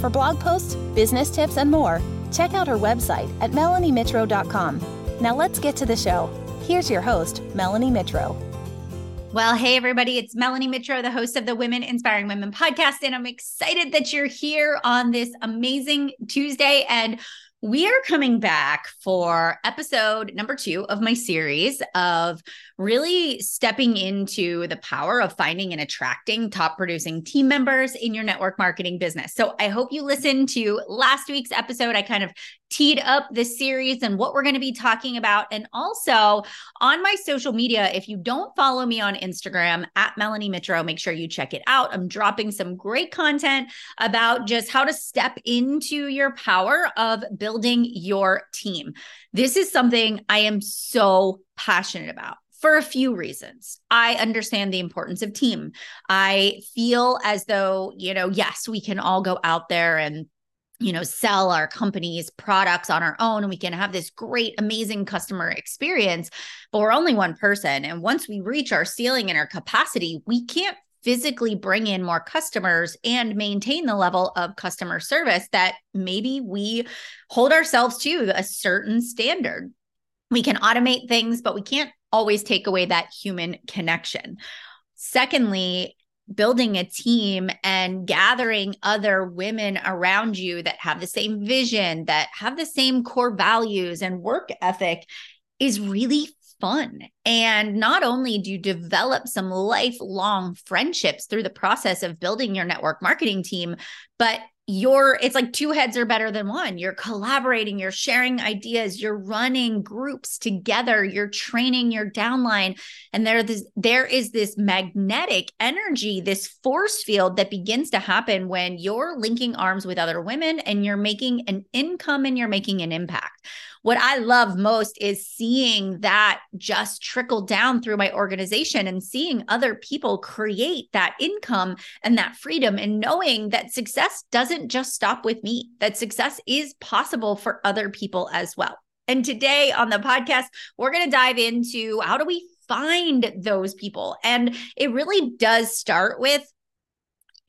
For blog posts, business tips, and more, check out her website at melaniemitro.com. Now let's get to the show. Here's your host, Melanie Mitro. Well, hey, everybody, it's Melanie Mitro, the host of the Women Inspiring Women podcast. And I'm excited that you're here on this amazing Tuesday. And we are coming back for episode number two of my series of really stepping into the power of finding and attracting top producing team members in your network marketing business. So I hope you listened to last week's episode. I kind of teed up this series and what we're going to be talking about. And also on my social media, if you don't follow me on Instagram at Melanie Mitro, make sure you check it out. I'm dropping some great content about just how to step into your power of building your team. This is something I am so passionate about for a few reasons. I understand the importance of team. I feel as though, you know, yes, we can all go out there and you know sell our company's products on our own and we can have this great amazing customer experience but we're only one person. And once we reach our ceiling and our capacity we can't physically bring in more customers and maintain the level of customer service that maybe we hold ourselves to a certain standard. We can automate things but we can't always take away that human connection. Secondly building a team and gathering other women around you that have the same vision, that have the same core values and work ethic is really fun. And not only do you develop some lifelong friendships through the process of building your network marketing team, but you're it's like two heads are better than one. You're collaborating you're sharing ideas you're running groups together you're training your downline. And there this there is this magnetic energy this force field that begins to happen when you're linking arms with other women and you're making an income and you're making an impact what I love most is seeing that just trickle down through my organization and seeing other people create that income and that freedom and knowing that success doesn't just stop with me, that success is possible for other people as well. And today on the podcast, we're going to dive into how do we find those people? And it really does start with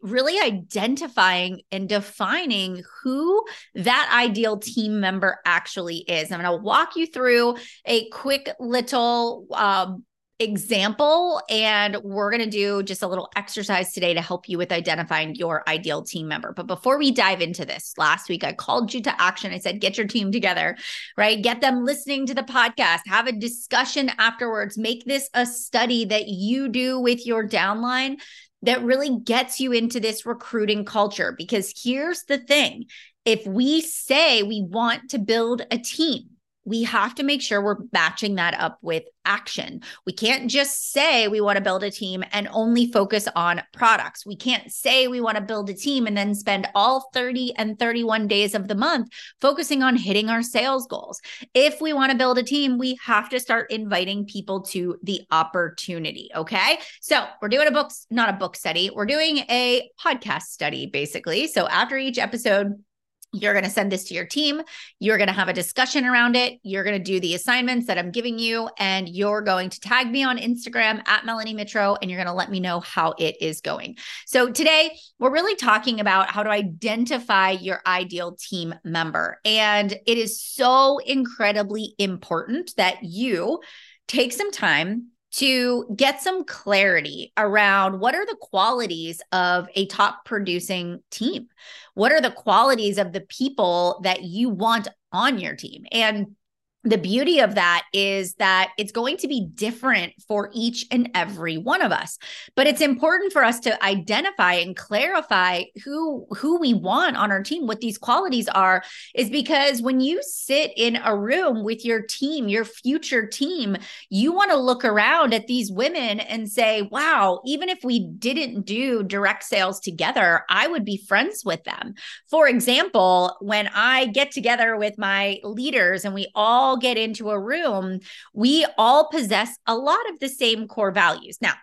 really identifying and defining who that ideal team member actually is. I'm going to walk you through a quick little um, example and we're going to do just a little exercise today to help you with identifying your ideal team member. But before we dive into this, last week I called you to action. I said, get your team together, right? Get them listening to the podcast, have a discussion afterwards, make this a study that you do with your downline that really gets you into this recruiting culture. Because here's the thing if we say we want to build a team, we have to make sure we're matching that up with action. We can't just say we want to build a team and only focus on products. We can't say we want to build a team and then spend all 30 and 31 days of the month focusing on hitting our sales goals. If we want to build a team, we have to start inviting people to the opportunity. Okay. So we're doing a book, not a book study, we're doing a podcast study basically. So after each episode, you're going to send this to your team. You're going to have a discussion around it. You're going to do the assignments that I'm giving you, and you're going to tag me on Instagram at Melanie Mitro, and you're going to let me know how it is going. So, today we're really talking about how to identify your ideal team member. And it is so incredibly important that you take some time to get some clarity around what are the qualities of a top producing team? What are the qualities of the people that you want on your team? And the beauty of that is that it's going to be different for each and every one of us but it's important for us to identify and clarify who who we want on our team what these qualities are is because when you sit in a room with your team your future team you want to look around at these women and say wow even if we didn't do direct sales together i would be friends with them. For example when i get together with my leaders and we all all get into a room, we all possess a lot of the same core values. Now,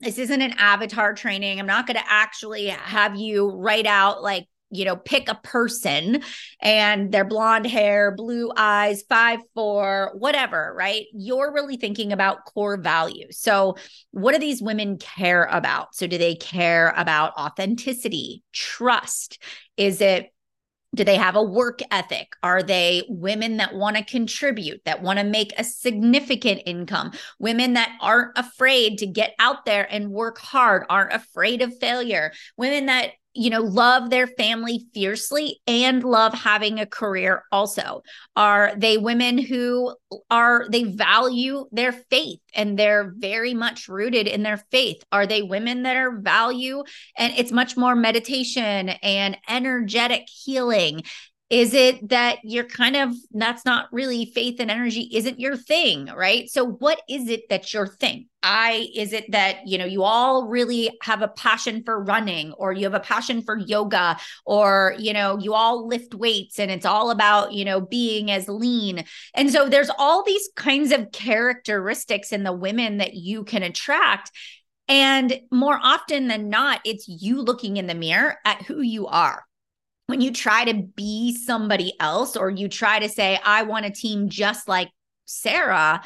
this isn't an avatar training. I'm not going to actually have you write out like you know, pick a person and their blonde hair, blue eyes, five, four, whatever, right? You're really thinking about core values. So, what do these women care about? So, do they care about authenticity, trust? Is it do they have a work ethic? Are they women that want to contribute, that want to make a significant income? Women that aren't afraid to get out there and work hard, aren't afraid of failure? Women that you know, love their family fiercely and love having a career also? Are they women who are, they value their faith and they're very much rooted in their faith? Are they women that are value and it's much more meditation and energetic healing? Is it that you're kind of, that's not really faith and energy isn't your thing, right? So, what is it that's your thing? I, is it that, you know, you all really have a passion for running or you have a passion for yoga or, you know, you all lift weights and it's all about, you know, being as lean. And so there's all these kinds of characteristics in the women that you can attract. And more often than not, it's you looking in the mirror at who you are when you try to be somebody else or you try to say, I want a team just like Sarah,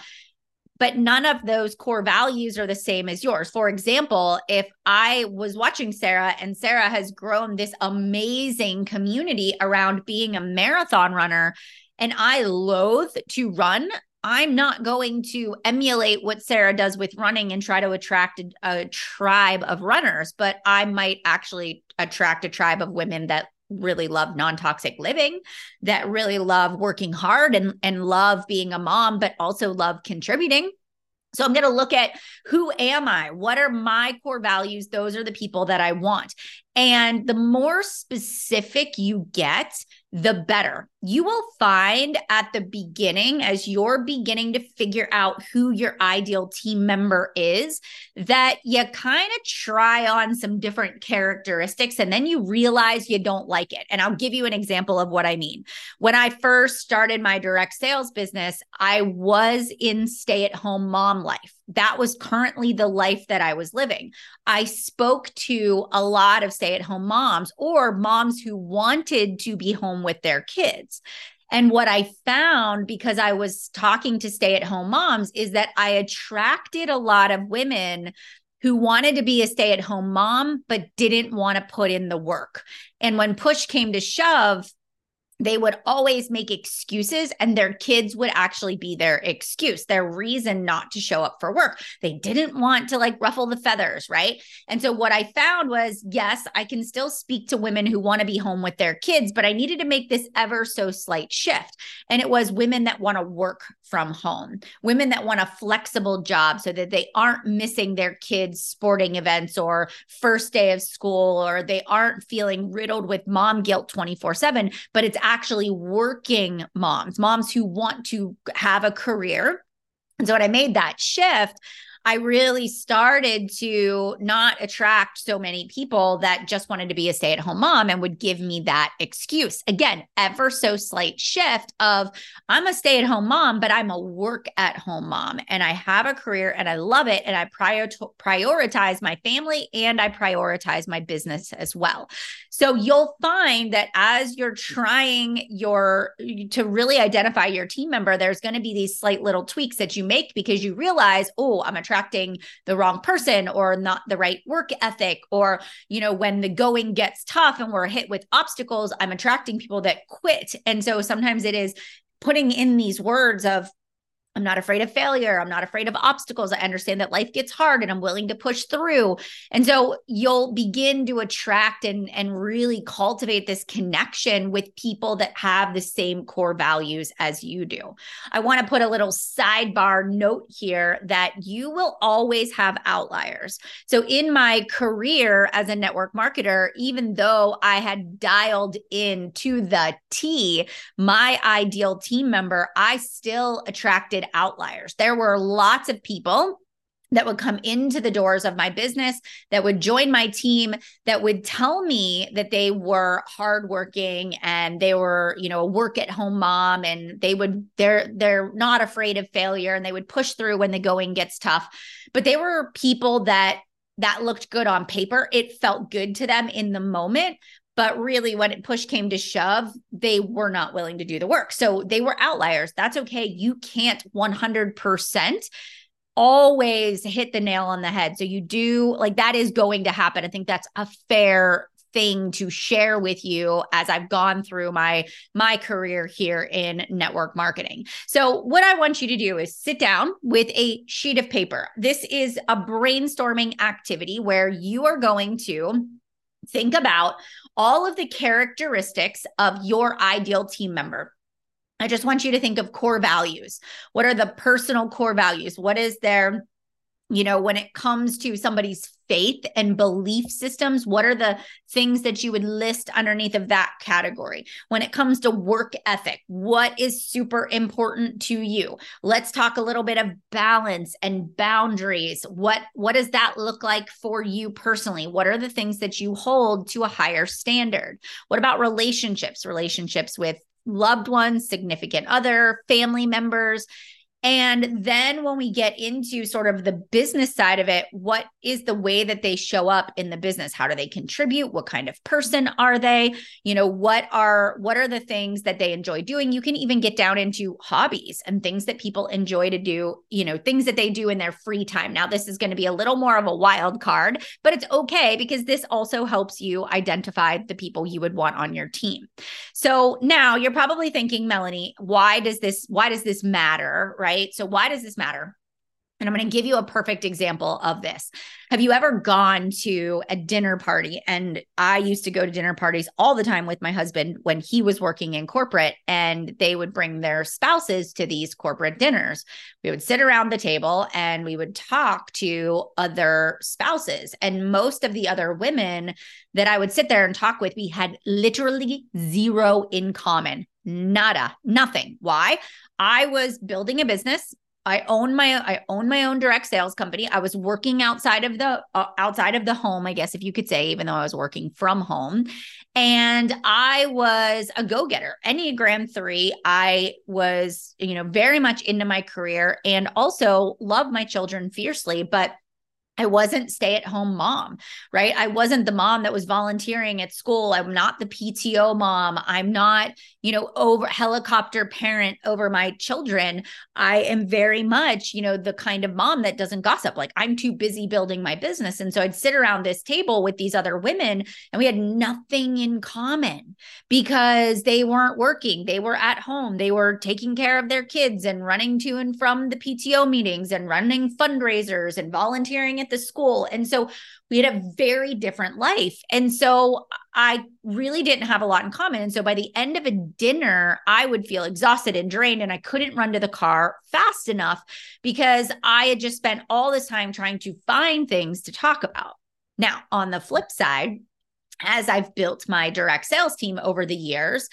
but none of those core values are the same as yours. For example, if I was watching Sarah and Sarah has grown this amazing community around being a marathon runner, and I loathe to run, I'm not going to emulate what Sarah does with running and try to attract a, a, tribe of runners, but I might actually attract a tribe of women that really love non-toxic living that really love working hard and and love being a mom but also love contributing so I'm going to look at who am I? What are my core values? Those are the people that I want. And the more specific you get, the better. You will find at the beginning, as you're beginning to figure out who your ideal team member is, that you kind of try on some different characteristics and then you realize you don't like it. And I'll give you an example of what I mean. When I first started my direct sales business, I was in stay at home mom life that was currently the life that I was living. I spoke to a lot of stay at home moms or moms who wanted to be home with their kids. And what I found because I was talking to stay at home moms is that I attracted a lot of women who wanted to be a stay at home mom, but didn't want to put in the work. And when push came to shove, they would always make excuses and their kids would actually be their excuse their reason not to show up for work. They didn't want to like ruffle the feathers right? And so what i found was yes i can still speak to women who want to be home with their kids but i needed to make this ever so slight shift. And it was women that want to work from home women that want a flexible job so that they aren't missing their kids sporting events or first day of school or they aren't feeling riddled with mom guilt 24 7 but it's actually working moms, moms who want to have a career. And so when I made that shift, I really started to not attract so many people that just wanted to be a stay at home mom and would give me that excuse. Again, ever so slight shift of I'm a stay at home mom, but I'm a work at home mom and I have a career and I love it. And I prior- prioritize my family and I prioritize my business as well. So you'll find that as you're trying your to really identify your team member, there's going to be these slight little tweaks that you make because you realize, oh, I'm attracting attracting the wrong person or not the right work ethic or you know when the going gets tough and we're hit with obstacles i'm attracting people that quit. And so sometimes it is putting in these words of I'm not afraid of failure. I'm not afraid of obstacles. I understand that life gets hard and I'm willing to push through. And so you'll begin to attract and, and really cultivate this connection with people that have the same core values as you do. I want to put a little sidebar note here that you will always have outliers. So in my career as a network marketer, even though I had dialed in to the T, my ideal team member, I still attracted outliers. There were lots of people that would come into the doors of my business that would join my team that would tell me that they were hardworking and they were you know a work at home mom and they would they're they're not afraid of failure and they would push through when the going gets tough but they were people that that looked good on paper it felt good to them in the moment but really, when push came to shove, they were not willing to do the work. So they were outliers. That's okay. You can't 100% always hit the nail on the head. So you do like that is going to happen. I think that's a fair thing to share with you as I've gone through my my career here in network marketing. So what I want you to do is sit down with a sheet of paper. This is a brainstorming activity where you are going to think about all of the characteristics of your ideal team member. I just want you to think of core values. What are the personal core values? What is their you know, when it comes to somebody's faith and belief systems, what are the things that you would list underneath of that category? When it comes to work ethic, what is super important to you? Let's talk a little bit of balance and boundaries. What what does that look like for you personally? What are the things that you hold to a higher standard? What about relationships? Relationships with loved ones, significant other, family members, and then when we get into sort of the business side of it, what is the way that they show up in the business? How do they contribute? What kind of person are they? You know, what are what are the things that they enjoy doing? You can even get down into hobbies and things that people enjoy to do, you know, things that they do in their free time. Now this is going to be a little more of a wild card, but it's okay because this also helps you identify the people you would want on your team. So now you're probably thinking, Melanie, why does this why does this matter, right? Right? So, why does this matter? And I'm going to give you a perfect example of this. Have you ever gone to a dinner party? And I used to go to dinner parties all the time with my husband when he was working in corporate, and they would bring their spouses to these corporate dinners. We would sit around the table and we would talk to other spouses. And most of the other women that I would sit there and talk with, we had literally zero in common. Nada, nothing. Why? I was building a business. I own my I own my own direct sales company. I was working outside of the uh, outside of the home, I guess if you could say, even though I was working from home. And I was a go-getter. Enneagram 3, I was, you know, very much into my career and also love my children fiercely, but I wasn't stay at home mom, right? I wasn't the mom that was volunteering at school. I'm not the PTO mom. I'm not, you know, over helicopter parent over my children. I am very much, you know, the kind of mom that doesn't gossip. Like I'm too busy building my business. And so I'd sit around this table with these other women and we had nothing in common because they weren't working. They were at home. They were taking care of their kids and running to and from the PTO meetings and running fundraisers and volunteering at the school. And so we had a very different life. And so I really didn't have a lot in common. And so by the end of a dinner, I would feel exhausted and drained, and I couldn't run to the car fast enough because I had just spent all this time trying to find things to talk about. Now, on the flip side, as I've built my direct sales team over the years,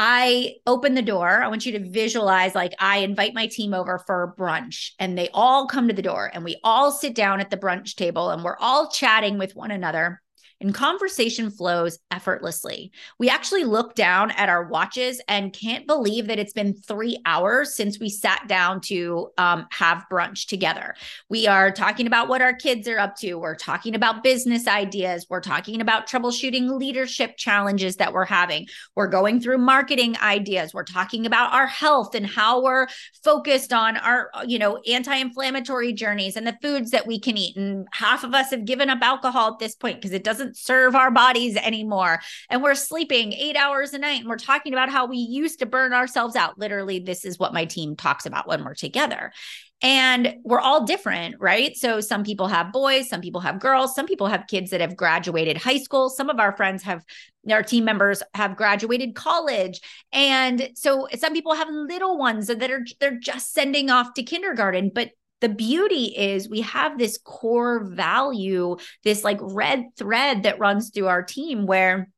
I open the door. I want you to visualize like I invite my team over for brunch and they all come to the door and we all sit down at the brunch table and we're all chatting with one another and conversation flows effortlessly. We actually look down at our watches and can't believe that it's been three hours since we sat down to um, have brunch together. We are talking about what our kids are up to. We're talking about business ideas. We're talking about troubleshooting leadership challenges that we're having. We're going through marketing ideas. We're talking about our health and how we're focused on our, you know, anti-inflammatory journeys and the foods that we can eat. And half of us have given up alcohol at this point because it doesn't doesn't serve our bodies anymore. And we're sleeping eight hours a night. And we're talking about how we used to burn ourselves out. Literally, this is what my team talks about when we're together. And we're all different, right? So some people have boys, some people have girls, some people have kids that have graduated high school. Some of our friends have, our team members have graduated college. And so some people have little ones that are, they're just sending off to kindergarten. But the beauty is we have this core value, this like red thread that runs through our team where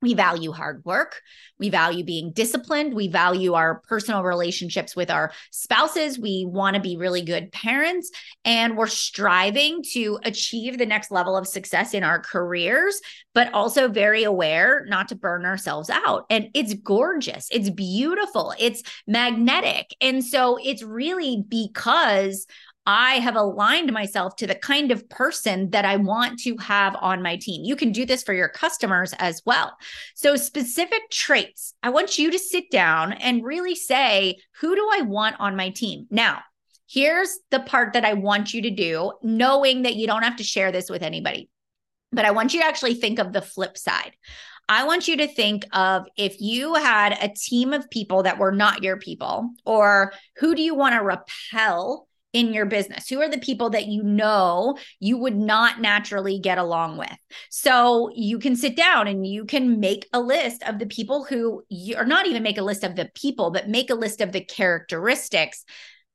we value hard work. We value being disciplined. We value our personal relationships with our spouses. We want to be really good parents. And we're striving to achieve the next level of success in our careers, but also very aware not to burn ourselves out. And it's gorgeous. It's beautiful. It's magnetic. And so it's really because I have aligned myself to the kind of person that I want to have on my team. You can do this for your customers as well. So, specific traits, I want you to sit down and really say, who do I want on my team? Now, here's the part that I want you to do, knowing that you don't have to share this with anybody. But I want you to actually think of the flip side. I want you to think of if you had a team of people that were not your people, or who do you want to repel in your business? Who are the people that you know you would not naturally get along with? So you can sit down and you can make a list of the people who you, or not even make a list of the people, but make a list of the characteristics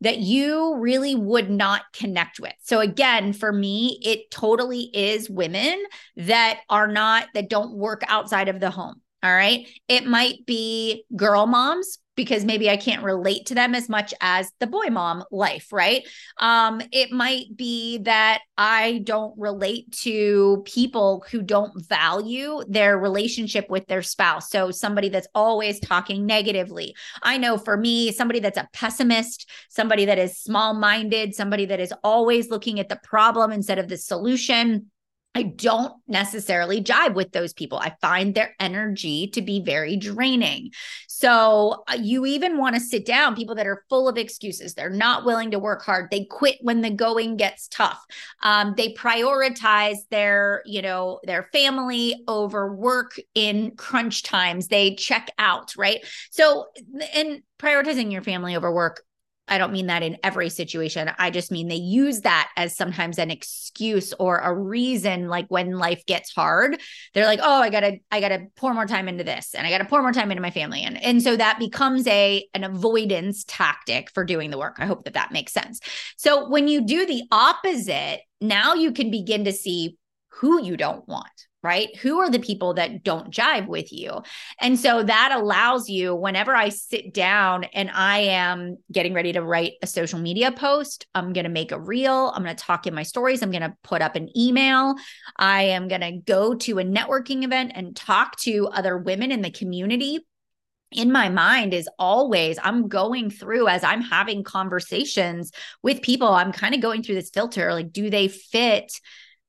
that you really would not connect with. So again, for me, it totally is women that are not that don't work outside of the home. All right. It might be girl moms because maybe I can't relate to them as much as the boy mom life, right? Um, it might be that I don't relate to people who don't value their relationship with their spouse. So somebody that's always talking negatively. I know for me, somebody that's a pessimist, somebody that is small minded, somebody that is always looking at the problem instead of the solution I don't necessarily jibe with those people. I find their energy to be very draining. So, uh, you even want to sit down people that are full of excuses. They're not willing to work hard. They quit when the going gets tough. Um, they prioritize their, you know, their family over work in crunch times. They check out, right? So, and prioritizing your family over work I don't mean that in every situation. I just mean they use that as sometimes an excuse or a reason like when life gets hard, they're like, "Oh, I got to I got to pour more time into this and I got to pour more time into my family." And and so that becomes a an avoidance tactic for doing the work. I hope that that makes sense. So when you do the opposite, now you can begin to see who you don't want right? Who are the people that don't jive with you? And so that allows you, whenever I sit down and I am getting ready to write a social media post, I'm going to make a reel, I'm going to talk in my stories, I'm going to put up an email, I am going to go to a networking event and talk to other women in the community in my mind is always I'm going through as I'm having conversations with people, I'm kind of going through this filter like, do they fit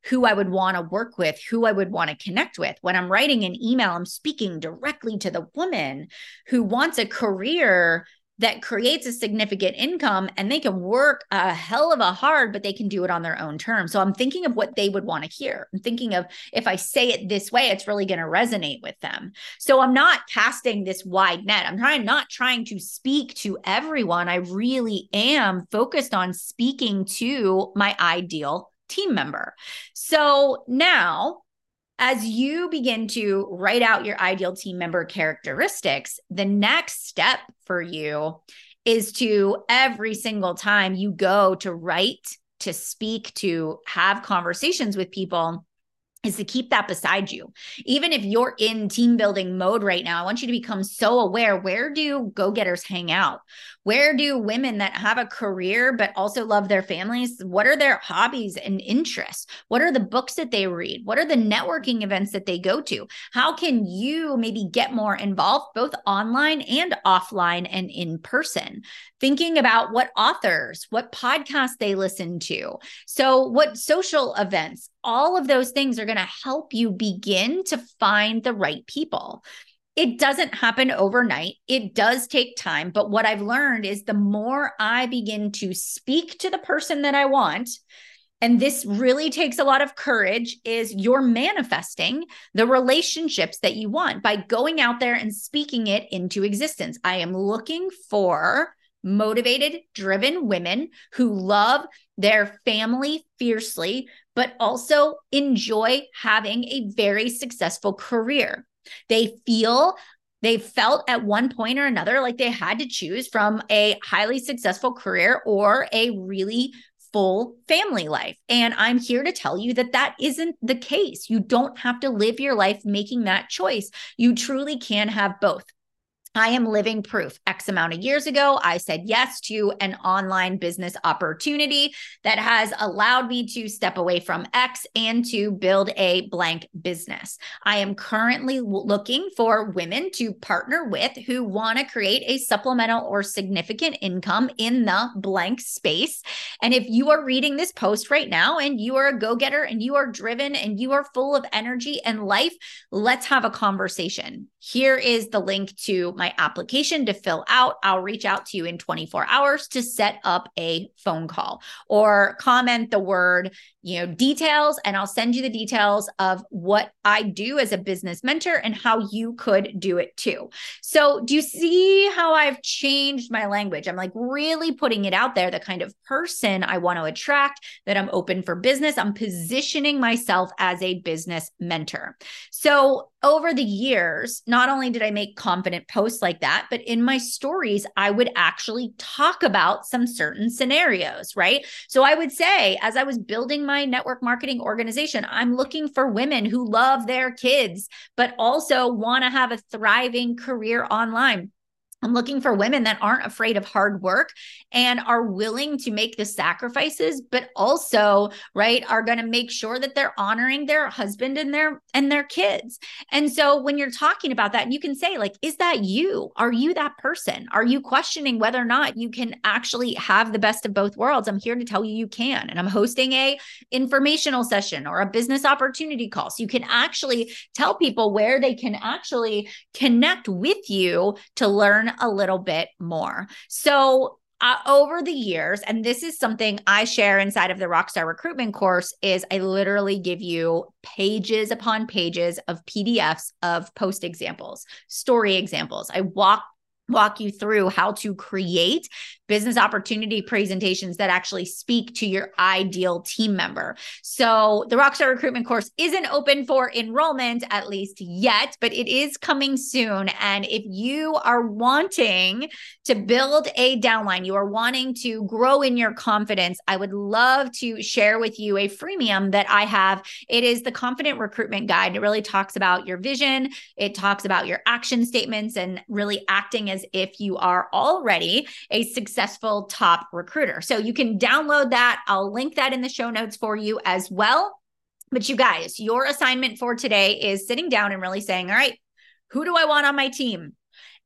who I would want to work with, who I would want to connect with. When I'm writing an email, I'm speaking directly to the woman who wants a career that creates a significant income and they can work a hell of a hard, but they can do it on their own terms. So I'm thinking of what they would want to hear. I'm thinking of if I say it this way, it's really going to resonate with them. So I'm not casting this wide net. I'm trying not trying to speak to everyone. I really am focused on speaking to my ideal team member. So now, as you begin to write out your ideal team member characteristics, the next step for you is to every single time you go to write, to speak, to have conversations with people, is to keep that beside you. Even if you're in team building mode right now, I want you to become so aware where do go getters hang out? Where do women that have a career but also love their families, what are their hobbies and interests? What are the books that they read? What are the networking events that they go to? How can you maybe get more involved both online and offline and in person? Thinking about what authors, what podcasts they listen to. So, what social events, all of those things are going to help you begin to find the right people it doesn't happen overnight. It does take time. But what I've learned is the more I begin to speak to the person that I want, and this really takes a lot of courage is you're manifesting the relationships that you want by going out there and speaking it into existence. I am looking for motivated, driven women who love their family fiercely, but also enjoy having a very successful career. They feel they felt at one point or another like they had to choose from a highly successful career or a really full family life. And I'm here to tell you that that isn't the case. You don't have to live your life making that choice. You truly can have both. I am living proof. X amount of years ago, I said yes to an online business opportunity that has allowed me to step away from X and to build a blank business. I am currently looking for women to partner with who want to create a supplemental or significant income in the blank space. And if you are reading this post right now and you are a go getter and you are driven and you are full of energy and life, let's have a conversation. Here is the link to my my application to fill out. I'll reach out to you in 24 hours to set up a phone call or comment the word, you know, details, and I'll send you the details of what I do as a business mentor and how you could do it too. So, do you see how I've changed my language? I'm like really putting it out there, the kind of person I want to attract, that I'm open for business. I'm positioning myself as a business mentor. So, over the years, not only did I make confident posts like that, but in my stories, I would actually talk about some certain scenarios, right? So I would say, as I was building my network marketing organization, I'm looking for women who love their kids, but also want to have a thriving career online. I'm looking for women that aren't afraid of hard work and are willing to make the sacrifices, but also, right, are going to make sure that they're honoring their husband and their and their kids. And so when you're talking about that, you can say like, is that you? Are you that person? Are you questioning whether or not you can actually have the best of both worlds? I'm here to tell you you can. And I'm hosting a informational session or a business opportunity call. So you can actually tell people where they can actually connect with you to learn a little bit more. So, uh, over the years and this is something i share inside of the rockstar recruitment course is i literally give you pages upon pages of pdfs of post examples story examples i walk walk you through how to create business opportunity presentations that actually speak to your ideal team member. So, the Rockstar Recruitment course isn't open for enrollment, at least yet, but it is coming soon. And if you are wanting to build a downline, you are wanting to grow in your confidence, I would love to share with you a freemium that I have. It is the Confident Recruitment Guide. It really talks about your vision, it talks about your action statements, and really acting as if you are already a successful top recruiter. So you can download that. I'll link that in the show notes for you as well. But you guys, your assignment for today is sitting down and really saying, all right, who do I want on my team?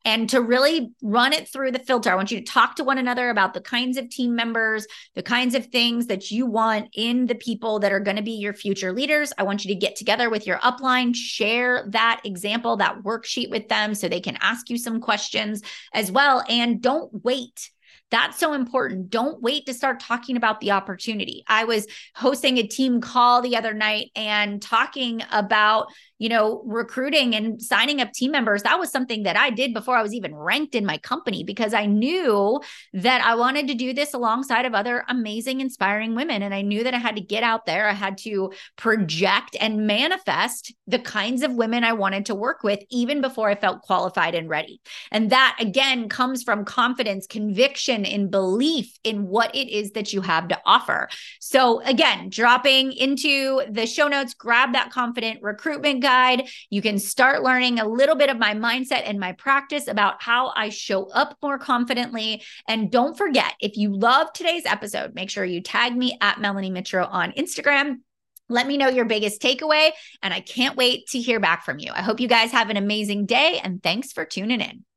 And to really run it through the filter. I want you to talk to one another about the kinds of team members, the kinds of things that you want in the people that are going to be your future leaders. I want you to get together with your upline, share that example, that worksheet with them so they can ask you some questions as well. And don't wait that's so important. Don't wait to start talking about the opportunity. I was hosting a team call the other night and talking about you know, recruiting and signing up team members, that was something that I did before I was even ranked in my company because I knew that I wanted to do this alongside of other amazing, inspiring women. And I knew that I had to get out there, I had to project and manifest the kinds of women I wanted to work with, even before I felt qualified and ready. And that again comes from confidence, conviction, and belief in what it is that you have to offer. So, again, dropping into the show notes, grab that confident recruitment guide. You can start learning a little bit of my mindset and my practice about how I show up more confidently. And don't forget, if you love today's episode, make sure you tag me at Melanie Mitro on Instagram. Let me know your biggest takeaway, and I can't wait to hear back from you. I hope you guys have an amazing day, and thanks for tuning in.